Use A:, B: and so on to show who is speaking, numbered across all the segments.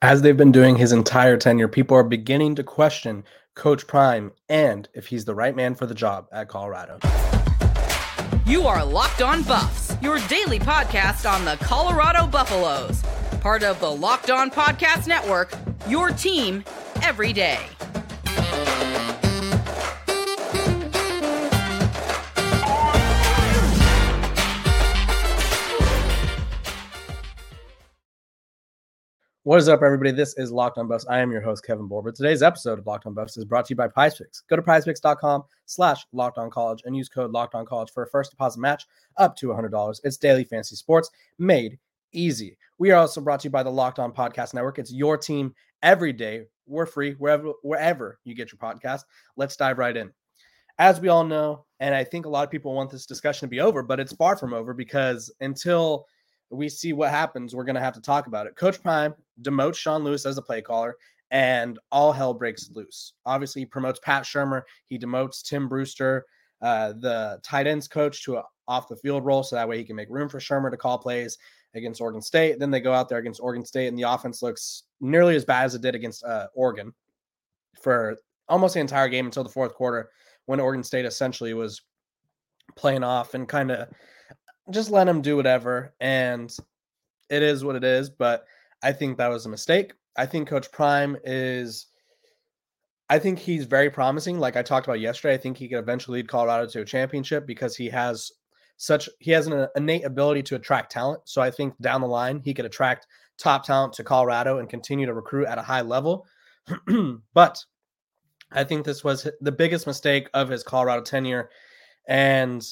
A: As they've been doing his entire tenure, people are beginning to question Coach Prime and if he's the right man for the job at Colorado.
B: You are Locked On Buffs, your daily podcast on the Colorado Buffaloes, part of the Locked On Podcast Network, your team every day.
A: What is up, everybody? This is Locked On Buffs. I am your host, Kevin Borber. Today's episode of Locked On Buffs is brought to you by PrizePicks. Go to prizepicks.com slash Locked On College and use code Locked On College for a first deposit match up to $100. It's daily fantasy sports made easy. We are also brought to you by the Locked On Podcast Network. It's your team every day. We're free wherever, wherever you get your podcast. Let's dive right in. As we all know, and I think a lot of people want this discussion to be over, but it's far from over because until – we see what happens, we're going to have to talk about it. Coach Prime demotes Sean Lewis as a play caller, and all hell breaks loose. Obviously, he promotes Pat Shurmur. He demotes Tim Brewster, uh, the tight ends coach, to a off the field role, so that way he can make room for Shurmur to call plays against Oregon State. Then they go out there against Oregon State, and the offense looks nearly as bad as it did against uh, Oregon for almost the entire game until the fourth quarter, when Oregon State essentially was playing off and kind of just let him do whatever. And it is what it is. But I think that was a mistake. I think Coach Prime is. I think he's very promising. Like I talked about yesterday, I think he could eventually lead Colorado to a championship because he has such he has an innate ability to attract talent. So I think down the line he could attract top talent to Colorado and continue to recruit at a high level. but I think this was the biggest mistake of his Colorado tenure. And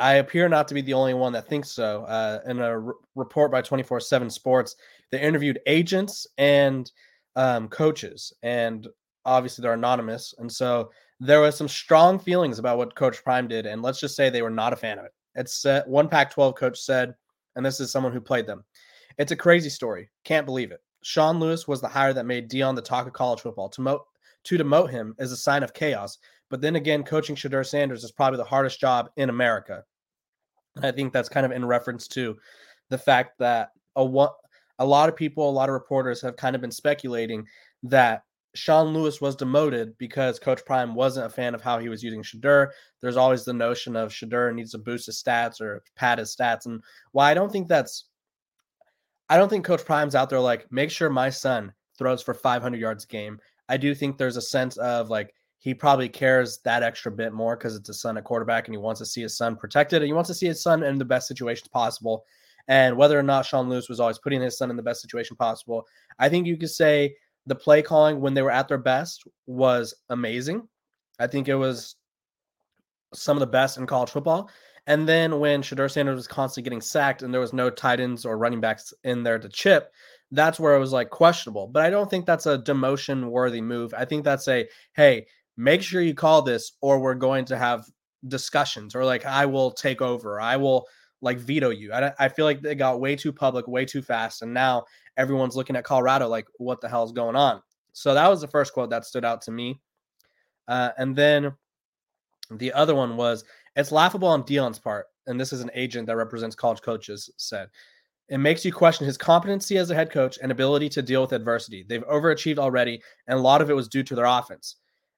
A: I appear not to be the only one that thinks so. Uh, in a report by 24 7 Sports, they interviewed agents and um, coaches, and obviously they're anonymous. And so there was some strong feelings about what Coach Prime did, and let's just say they were not a fan of it. It's uh, one Pac 12 coach said, and this is someone who played them. It's a crazy story. Can't believe it. Sean Lewis was the hire that made Deion the talk of college football. To, mo- to demote him is a sign of chaos. But then again, coaching Shedeur Sanders is probably the hardest job in America. I think that's kind of in reference to the fact that a a lot of people, a lot of reporters have kind of been speculating that Sean Lewis was demoted because Coach Prime wasn't a fan of how he was using Shedeur. There's always the notion of Shedeur needs to boost his stats or pad his stats. And why I don't think that's I don't think Coach Prime's out there like, make sure my son throws for 500 yards a game. I do think there's a sense of like, he probably cares that extra bit more because it's a son at quarterback and he wants to see his son protected and he wants to see his son in the best situations possible. And whether or not Sean Lewis was always putting his son in the best situation possible, I think you could say the play calling when they were at their best was amazing. I think it was some of the best in college football. And then when Shedeur Sanders was constantly getting sacked and there was no tight ends or running backs in there to chip, that's where it was like questionable. But I don't think that's a demotion worthy move. I think that's a hey, make sure you call this or we're going to have discussions or like I will take over. I will like veto you. I, I feel like they got way too public, way too fast. And now everyone's looking at Colorado like, what the hell's going on? So that was the first quote that stood out to me. Uh, and then the other one was, it's laughable on Deion's part. And this is an agent that represents college coaches said. It makes you question his competency as a head coach and ability to deal with adversity. They've overachieved already, and a lot of it was due to their offense.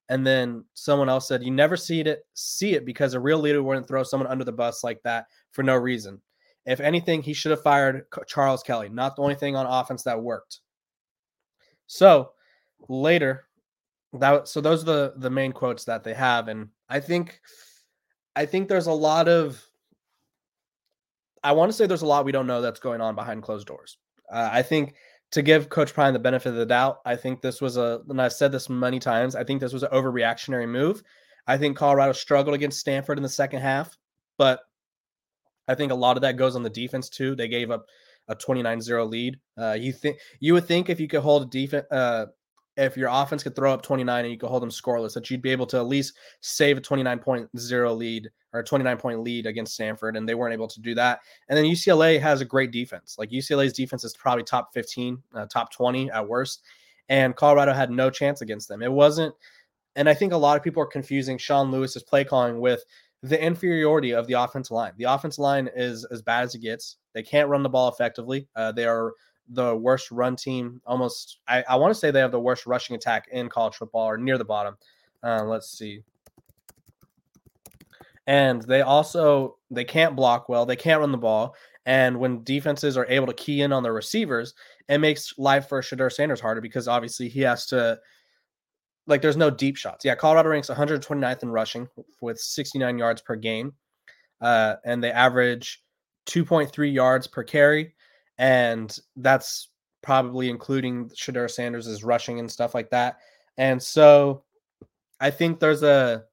A: And then someone else said, "You never see it see it because a real leader wouldn't throw someone under the bus like that for no reason. If anything, he should have fired Charles Kelly. Not the only thing on offense that worked." So later, that so those are the the main quotes that they have, and I think I think there's a lot of I want to say there's a lot we don't know that's going on behind closed doors. Uh, I think to give Coach Prime the benefit of the doubt, I think this was a, and I've said this many times, I think this was an overreactionary move. I think Colorado struggled against Stanford in the second half, but I think a lot of that goes on the defense too. They gave up a 29-0 lead. Uh, you think you would think if you could hold a defense, uh, if your offense could throw up 29 and you could hold them scoreless, that you'd be able to at least save a 29.0 lead or a 29 point lead against Stanford, and they weren't able to do that. And then UCLA has a great defense. Like UCLA's defense is probably top 15, uh, top 20 at worst, and Colorado had no chance against them. It wasn't, and I think a lot of people are confusing Sean Lewis's play calling with the inferiority of the offensive line. The offensive line is as bad as it gets. They can't run the ball effectively. Uh, they are the worst run team. Almost, I, I want to say they have the worst rushing attack in college football or near the bottom. Uh, let's see. And they also they can't block well. They can't run the ball. And when defenses are able to key in on their receivers, it makes life for Shedeur Sanders harder because obviously he has to like there's no deep shots. Yeah, Colorado ranks 129th in rushing with 69 yards per game. Uh, and they average 2.3 yards per carry. And that's probably including Shedeur Sanders' rushing and stuff like that. And so I think there's a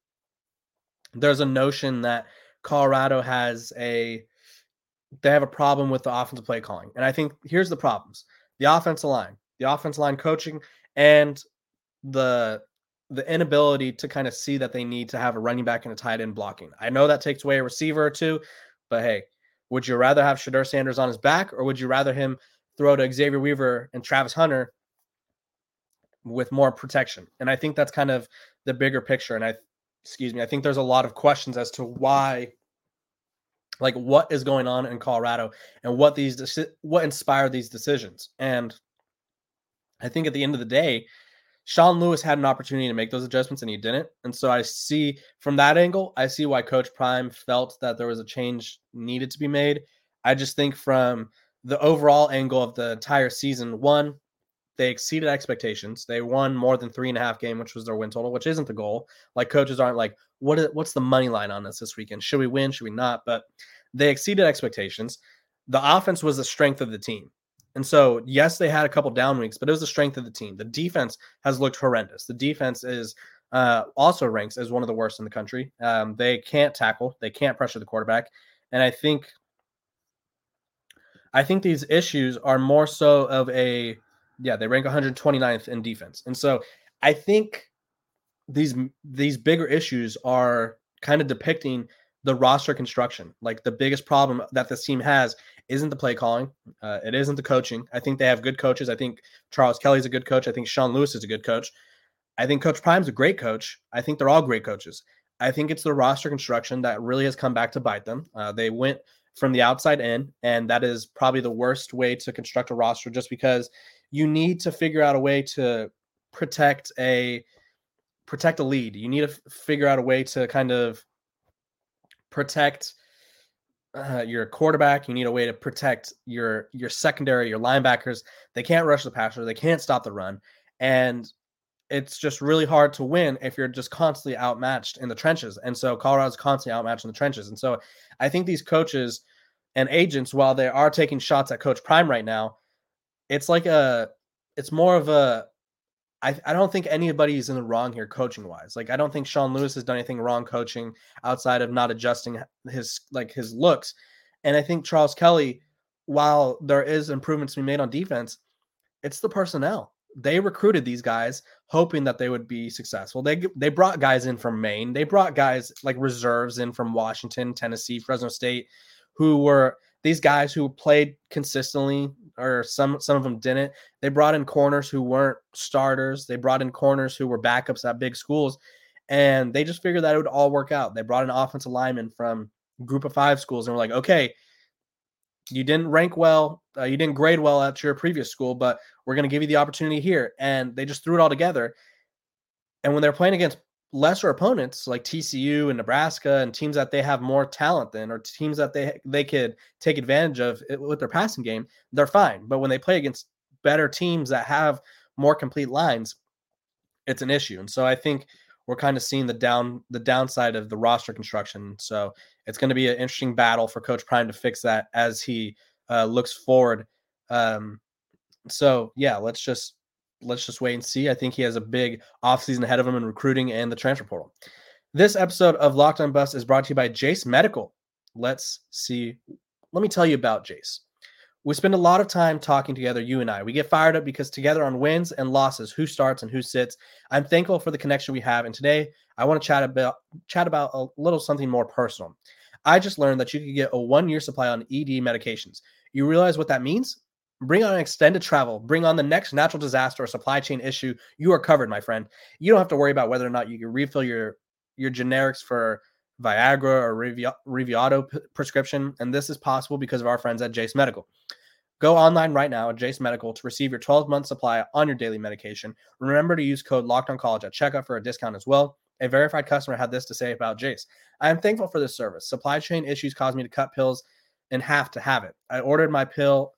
A: there's a notion that Colorado has a they have a problem with the offensive play calling. And I think here's the problems. The offensive line, the offensive line coaching and the the inability to kind of see that they need to have a running back and a tight end blocking. I know that takes away a receiver or two, but hey, would you rather have Shedeur Sanders on his back or would you rather him throw to Xavier Weaver and Travis Hunter with more protection? And I think that's kind of the bigger picture. And I, excuse me, I think there's a lot of questions as to why, like, what is going on in Colorado and what these, what inspired these decisions. And I think at the end of the day, Sean Lewis had an opportunity to make those adjustments and he didn't. And so I see from that angle, I see why Coach Prime felt that there was a change needed to be made. I just think from the overall angle of the entire season, one, they exceeded expectations. They won more than three and a half game, which was their win total, which isn't the goal. Like coaches aren't like, what is what's the money line on this this weekend? Should we win? Should we not? But they exceeded expectations. The offense was the strength of the team. And so, yes, they had a couple down weeks, but it was the strength of the team. The defense has looked horrendous. The defense is uh, also ranks as one of the worst in the country. Um, they can't tackle, they can't pressure the quarterback, and I think, I think these issues are more so of a, yeah, they rank 129th in defense, and so I think these these bigger issues are kind of depicting the roster construction. Like the biggest problem that this team has isn't the play calling. Uh, it isn't the coaching. I think they have good coaches. I think Charles Kelly's a good coach. I think Sean Lewis is a good coach. I think Coach Prime's a great coach. I think they're all great coaches. I think it's the roster construction that really has come back to bite them. Uh, they went from the outside in, and that is probably the worst way to construct a roster just because you need to figure out a way to protect a protect a lead. You need to f- figure out a way to kind of protect uh, your quarterback. You need a way to protect your your secondary, your linebackers. They can't rush the passer. They can't stop the run, and it's just really hard to win if you're just constantly outmatched in the trenches. And so Colorado's constantly outmatched in the trenches. And so I think these coaches and agents, while they are taking shots at Coach Prime right now, it's like a it's more of a I, I don't think anybody's in the wrong here coaching wise. Like I don't think Sean Lewis has done anything wrong coaching outside of not adjusting his like his looks. And I think Charles Kelly, while there is improvements to be made on defense, it's the personnel. They recruited these guys hoping that they would be successful. They they brought guys in from Maine. They brought guys like reserves in from Washington, Tennessee, Fresno State, who were these guys who played consistently or some some of them didn't. They brought in corners who weren't starters. They brought in corners who were backups at big schools, and they just figured that it would all work out. They brought an offensive lineman from Group of Five schools, and were like, okay, you didn't rank well, uh, you didn't grade well at your previous school, but we're going to give you the opportunity here. And they just threw it all together. And when they're playing against lesser opponents like TCU and Nebraska and teams that they have more talent than or teams that they they could take advantage of with their passing game, they're fine. But when they play against better teams that have more complete lines, it's an issue. And so I think we're kind of seeing the down the downside of the roster construction. So it's going to be an interesting battle for Coach Prime to fix that as he uh, looks forward. Um, so yeah, let's just let's just wait and see. I think he has a big offseason ahead of him in recruiting and the transfer portal. This episode of Locked on Buffs is brought to you by Jase Medical. Let's see. Let me tell you about Jase. We spend a lot of time talking together, you and I. We get fired up because together on wins and losses, who starts and who sits. I'm thankful for the connection we have, and today I want to chat about chat about a little something more personal. I just learned that you can get a one year supply on ED medications. You realize what that means? Bring on extended travel, bring on the next natural disaster or supply chain issue. You are covered, my friend. You don't have to worry about whether or not you can refill your your generics for Viagra or Reviato prescription. And this is possible because of our friends at Jase Medical. Go online right now at Jase Medical to receive your 12 month supply on your daily medication. Remember to use code Locked On College at checkout for a discount as well. A verified customer had this to say about Jase. I am thankful for this service. Supply chain issues caused me to cut pills in half to have it. I ordered my pill.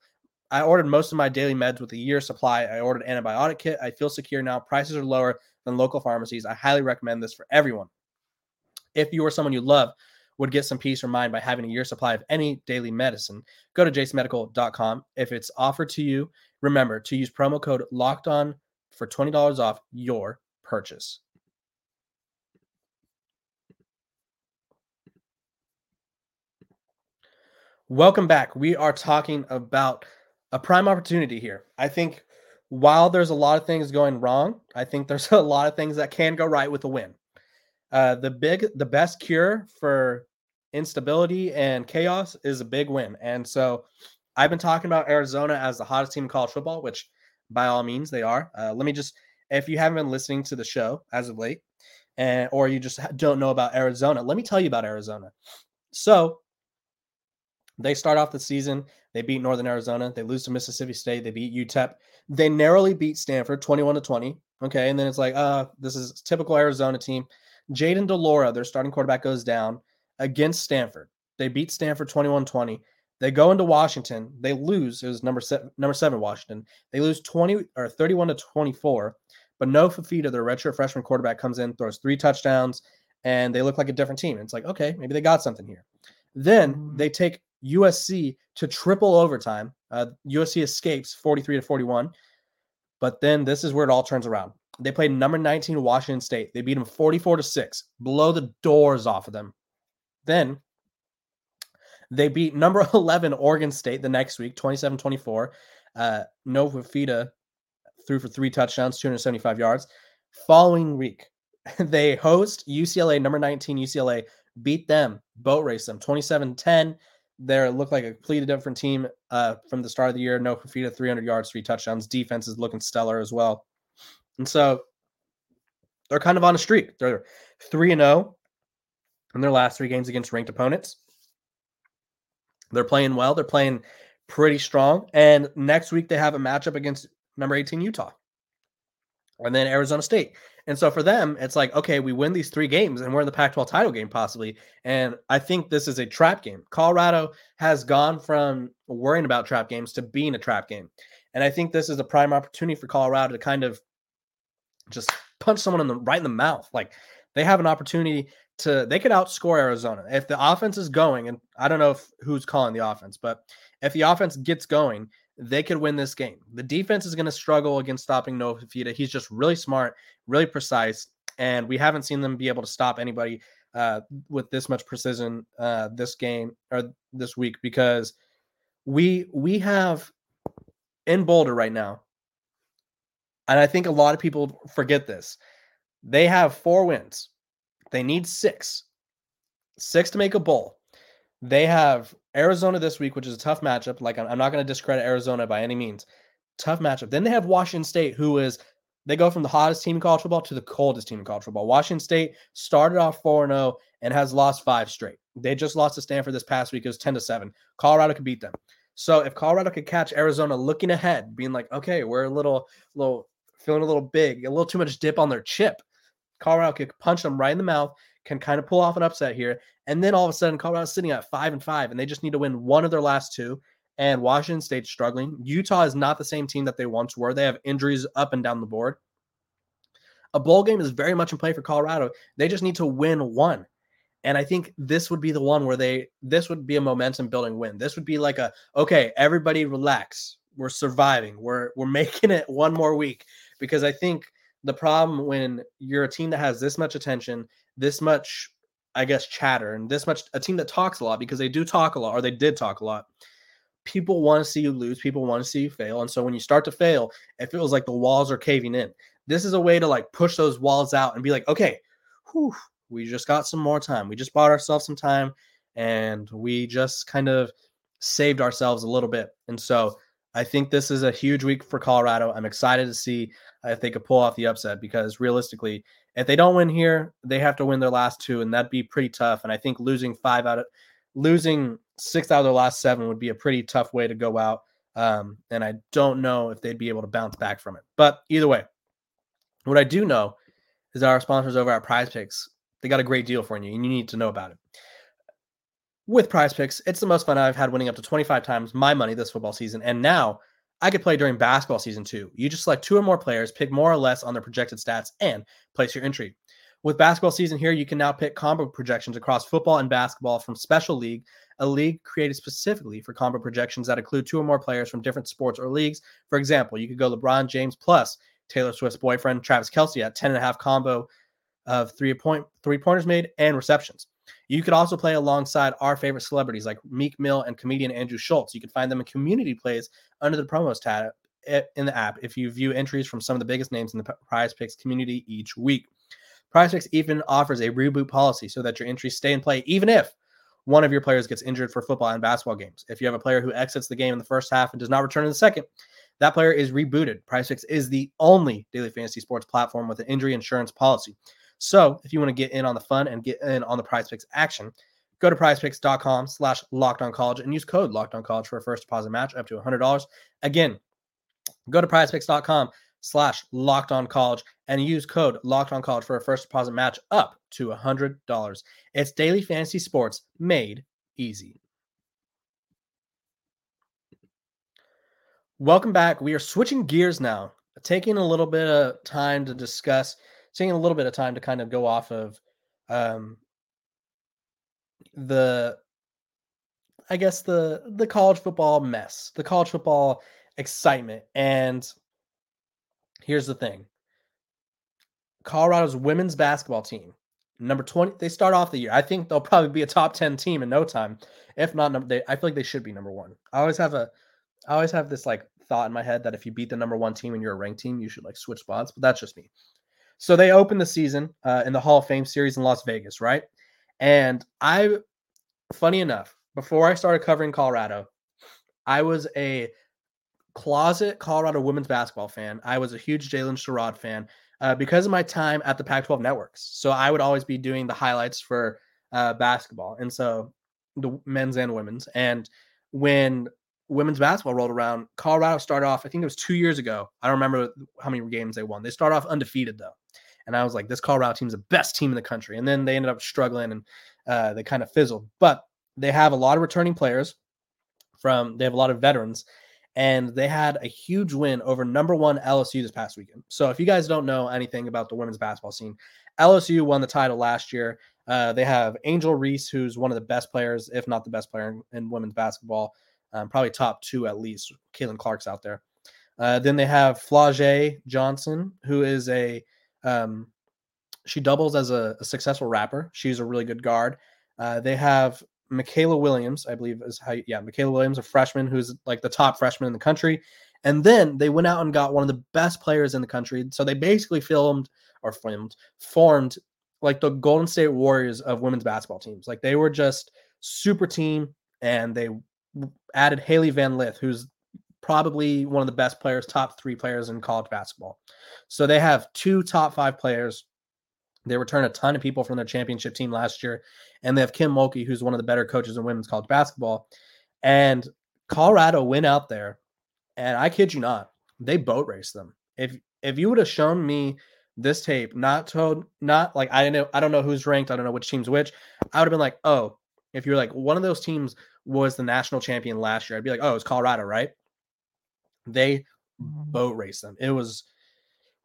A: I ordered most of my daily meds with a year supply. I ordered antibiotic kit. I feel secure now. Prices are lower than local pharmacies. I highly recommend this for everyone. If you or someone you love would get some peace of mind by having a year supply of any daily medicine, go to jacemedical.com. If it's offered to you, remember to use promo code locked on for $20 off your purchase. Welcome back. We are talking about a prime opportunity here. I think while there's a lot of things going wrong, I think there's a lot of things that can go right with a win. Uh, the big, the best cure for instability and chaos is a big win. And so I've been talking about Arizona as the hottest team in college football, which by all means they are. Uh, let me just, if you haven't been listening to the show as of late, and or you just don't know about Arizona, let me tell you about Arizona. So they start off the season, they beat Northern Arizona, they lose to Mississippi State, they beat UTEP, they narrowly beat Stanford 21 to 20. Okay, and then it's like, uh, this is typical Arizona team. Jayden de Laura, their starting quarterback, goes down against Stanford. They beat Stanford 21 20. They go into Washington. They lose. It was number seven, number seven Washington. They lose 20 or 31 to 24. But Noah Fifita, their redshirt freshman quarterback, comes in, throws three touchdowns, and they look like a different team. it's like, okay, maybe they got something here. Then mm. they take USC to triple overtime. Uh, USC escapes 43 to 41. But then this is where it all turns around. They played number 19 Washington State. They beat them 44 to 6, blow the doors off of them. Then they beat number 11 Oregon State the next week, 27 24. Uh, Noah Fifita threw for three touchdowns, 275 yards. Following week, they host UCLA, number 19 UCLA, beat them, boat race them 27 10. They looked like a completely different team uh, from the start of the year. Noah Fifita, 300 yards, three touchdowns. Defense is looking stellar as well. And so they're kind of on a streak. They're 3 and 0 in their last three games against ranked opponents. They're playing well. They're playing pretty strong. And next week they have a matchup against number 18 Utah and then Arizona State. And so for them, it's like, okay, we win these three games and we're in the Pac 12 title game possibly. And I think this is a trap game. Colorado has gone from worrying about trap games to being a trap game. And I think this is a prime opportunity for Colorado to kind of just punch someone in the right in the mouth. Like they have an opportunity to they could outscore Arizona if the offense is going. And I don't know if, who's calling the offense, but if the offense gets going, they could win this game. The defense is going to struggle against stopping Noah Fifita. He's just really smart, really precise, and we haven't seen them be able to stop anybody uh, with this much precision uh, this game or this week because we we have in Boulder right now, and I think a lot of people forget this. They have four wins. They need six, six to make a bowl. They have Arizona this week, which is a tough matchup. Like I'm, not going to discredit Arizona by any means. Tough matchup. Then they have Washington State, who is they go from the hottest team in college football to the coldest team in college football. Washington State started off 4 0 and has lost five straight. They just lost to Stanford this past week. It was 10 to 7. Colorado could beat them. So if Colorado could catch Arizona looking ahead, being like, okay, we're a little, little feeling a little big, a little too much dip on their chip, Colorado could punch them right in the mouth, can kind of pull off an upset here. And then all of a sudden, Colorado's sitting at five and five, and they just need to win one of their last two. And Washington State's struggling. Utah is not the same team that they once were. They have injuries up and down the board. A bowl game is very much in play for Colorado. They just need to win one. And I think this would be the one where they this would be a momentum building win. This would be like a okay, everybody relax. We're surviving. We're we're making it one more week because I think the problem when you're a team that has this much attention, this much I guess, chatter and this much a team that talks a lot because they do talk a lot or they did talk a lot. People want to see you lose. People want to see you fail. And so when you start to fail, it feels like the walls are caving in. This is a way to like push those walls out and be like, okay, whew, we just got some more time. We just bought ourselves some time and we just kind of saved ourselves a little bit. And so I think this is a huge week for Colorado. I'm excited to see if they could pull off the upset because realistically, if they don't win here, they have to win their last two, and that'd be pretty tough. And I think losing five out of losing six out of their last seven would be a pretty tough way to go out Um, and I don't know if they'd be able to bounce back from it. But either way, what I do know is our sponsors over at Prize Picks, they got a great deal for you, and you need to know about it. With Prize Picks, it's the most fun I've had winning up to 25 times my money this football season. And now I could play during basketball season too. You just select two or more players, pick more or less on their projected stats, and place your entry. With basketball season here, you can now pick combo projections across football and basketball from Special League, a league created specifically for combo projections that include two or more players from different sports or leagues. For example, you could go LeBron James plus Taylor Swift's boyfriend, Travis Kelce at 10 and a half combo of three point three pointers made and receptions. You could also play alongside our favorite celebrities like Meek Mill and comedian Andrew Schulz. You can find them in community plays under the promos tab eh, in the app if you view entries from some of the biggest names in the Prize Picks community each week. Prize Picks even offers a reboot policy so that your entries stay in play even if one of your players gets injured for football and basketball games. If you have a player who exits the game in the first half and does not return in the second, that player is rebooted. Prize Picks is the only daily fantasy sports platform with an injury insurance policy. So if you want to get in on the fun and get in on the prize picks action, go to prizepicks.com slash locked on college and use code locked on college for a first deposit match up to $100. Again, go to prizepicks.com slash locked on college and use code locked on college for a first deposit match up to $100. It's daily fantasy sports made easy. Welcome back. We are switching gears now, taking a little bit of time to discuss – taking a little bit of time to kind of go off of um, the I guess the the college football mess, the college football excitement. And here's the thing. Colorado's women's basketball team, number 20, they start off the year. I think they'll probably be a top 10 team in no time. If not they I feel like they should be number 1. I always have a I always have this like thought in my head that if you beat the number 1 team and you're a ranked team, you should like switch spots, but that's just me. So they opened the season uh, in the Hall of Fame series in Las Vegas, right? And I, funny enough, before I started covering Colorado, I was a closet Colorado women's basketball fan. I was a huge Jaylyn Sherrod fan uh, because of my time at the Pac 12 networks. So I would always be doing the highlights for uh, basketball. And so the men's and women's. And when women's basketball rolled around, Colorado started off, I think it was two years ago. I don't remember how many games they won. They started off undefeated, though. And I was like, this Colorado team's the best team in the country. And then they ended up struggling and uh, they kind of fizzled. But they have a lot of returning players from, they have a lot of veterans. And they had a huge win over number one LSU this past weekend. So if you guys don't know anything about the women's basketball scene, LSU won the title last year. Uh, they have Angel Reese, who's one of the best players, if not the best player in, in women's basketball, um, probably top two at least. Caitlin Clark's out there. Uh, then they have Flau'jae Johnson, who is a um, she doubles as a, a, successful rapper. She's a really good guard. Uh, they have Mikaylah Williams, I believe is how, yeah, Mikaylah Williams, a freshman who's like the top freshman in the country. And then they went out and got one of the best players in the country. So they basically filmed or filmed, formed like the Golden State Warriors of women's basketball teams. Like they were just super team and they added Hailey Van Lith, who's probably one of the best players, top three players in college basketball. So they have two top five players. They return a ton of people from their championship team last year. And they have Kim Mulkey, who's one of the better coaches in women's college basketball. And Colorado went out there, and I kid you not, they boat raced them. If if you would have shown me this tape, not told, not like I know I don't know who's ranked, I don't know which team's which, I would have been like, oh, if you're like one of those teams was the national champion last year, I'd be like, oh, it's Colorado, right? They mm-hmm. boat raced them. It was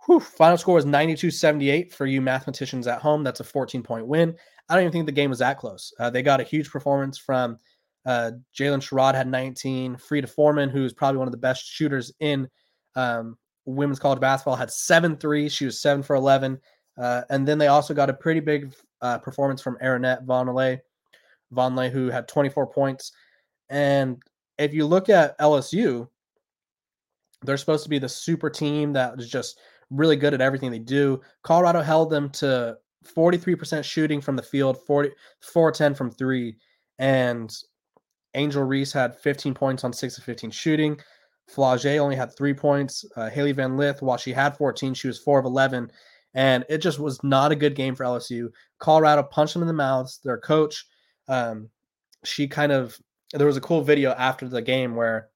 A: whew, final score was 92 78 for you mathematicians at home. That's a 14 point win. I don't even think the game was that close. Uh, they got a huge performance from uh, Jaylyn Sherrod had 19. Frida Formann, who's probably one of the best shooters in um, women's college basketball, had seven threes. She was seven for 11. Uh, and then they also got a pretty big uh, performance from Aaronette Vonleh, Vonleh, who had 24 points. And if you look at LSU, they're supposed to be the super team that is just really good at everything they do. Colorado held them to 43% shooting from the field, 40 410 from 3 and Angel Reese had 15 points on 6 of 15 shooting. Flau'jae only had 3 points. Uh, Hailey Van Lith while she had 14, she was 4 of 11 and it just was not a good game for LSU. Colorado punched them in the mouths. Their coach um, she kind of there was a cool video after the game where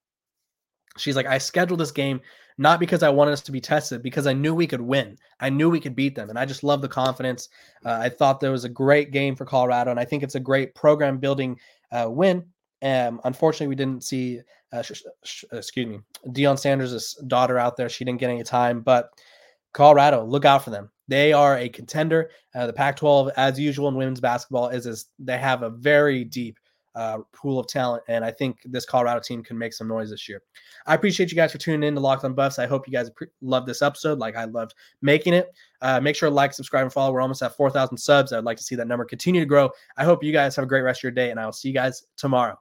A: She's like, I scheduled this game not because I wanted us to be tested, because I knew we could win. I knew we could beat them. And I just love the confidence. Uh, I thought there was a great game for Colorado. And I think it's a great program building uh, win. Um, unfortunately, we didn't see, uh, sh- sh- excuse me, Deion Sanders' daughter out there. She didn't get any time, but Colorado, look out for them. They are a contender. Uh, the Pac 12, as usual in women's basketball, is, is they have a very deep uh, pool of talent. And I think this Colorado team can make some noise this year. I appreciate you guys for tuning in to Locked on Buffs. I hope you guys pre- love this episode like I loved making it. Uh, make sure to like, subscribe, and follow. We're almost at 4,000 subs. I'd like to see that number continue to grow. I hope you guys have a great rest of your day, and I will see you guys tomorrow.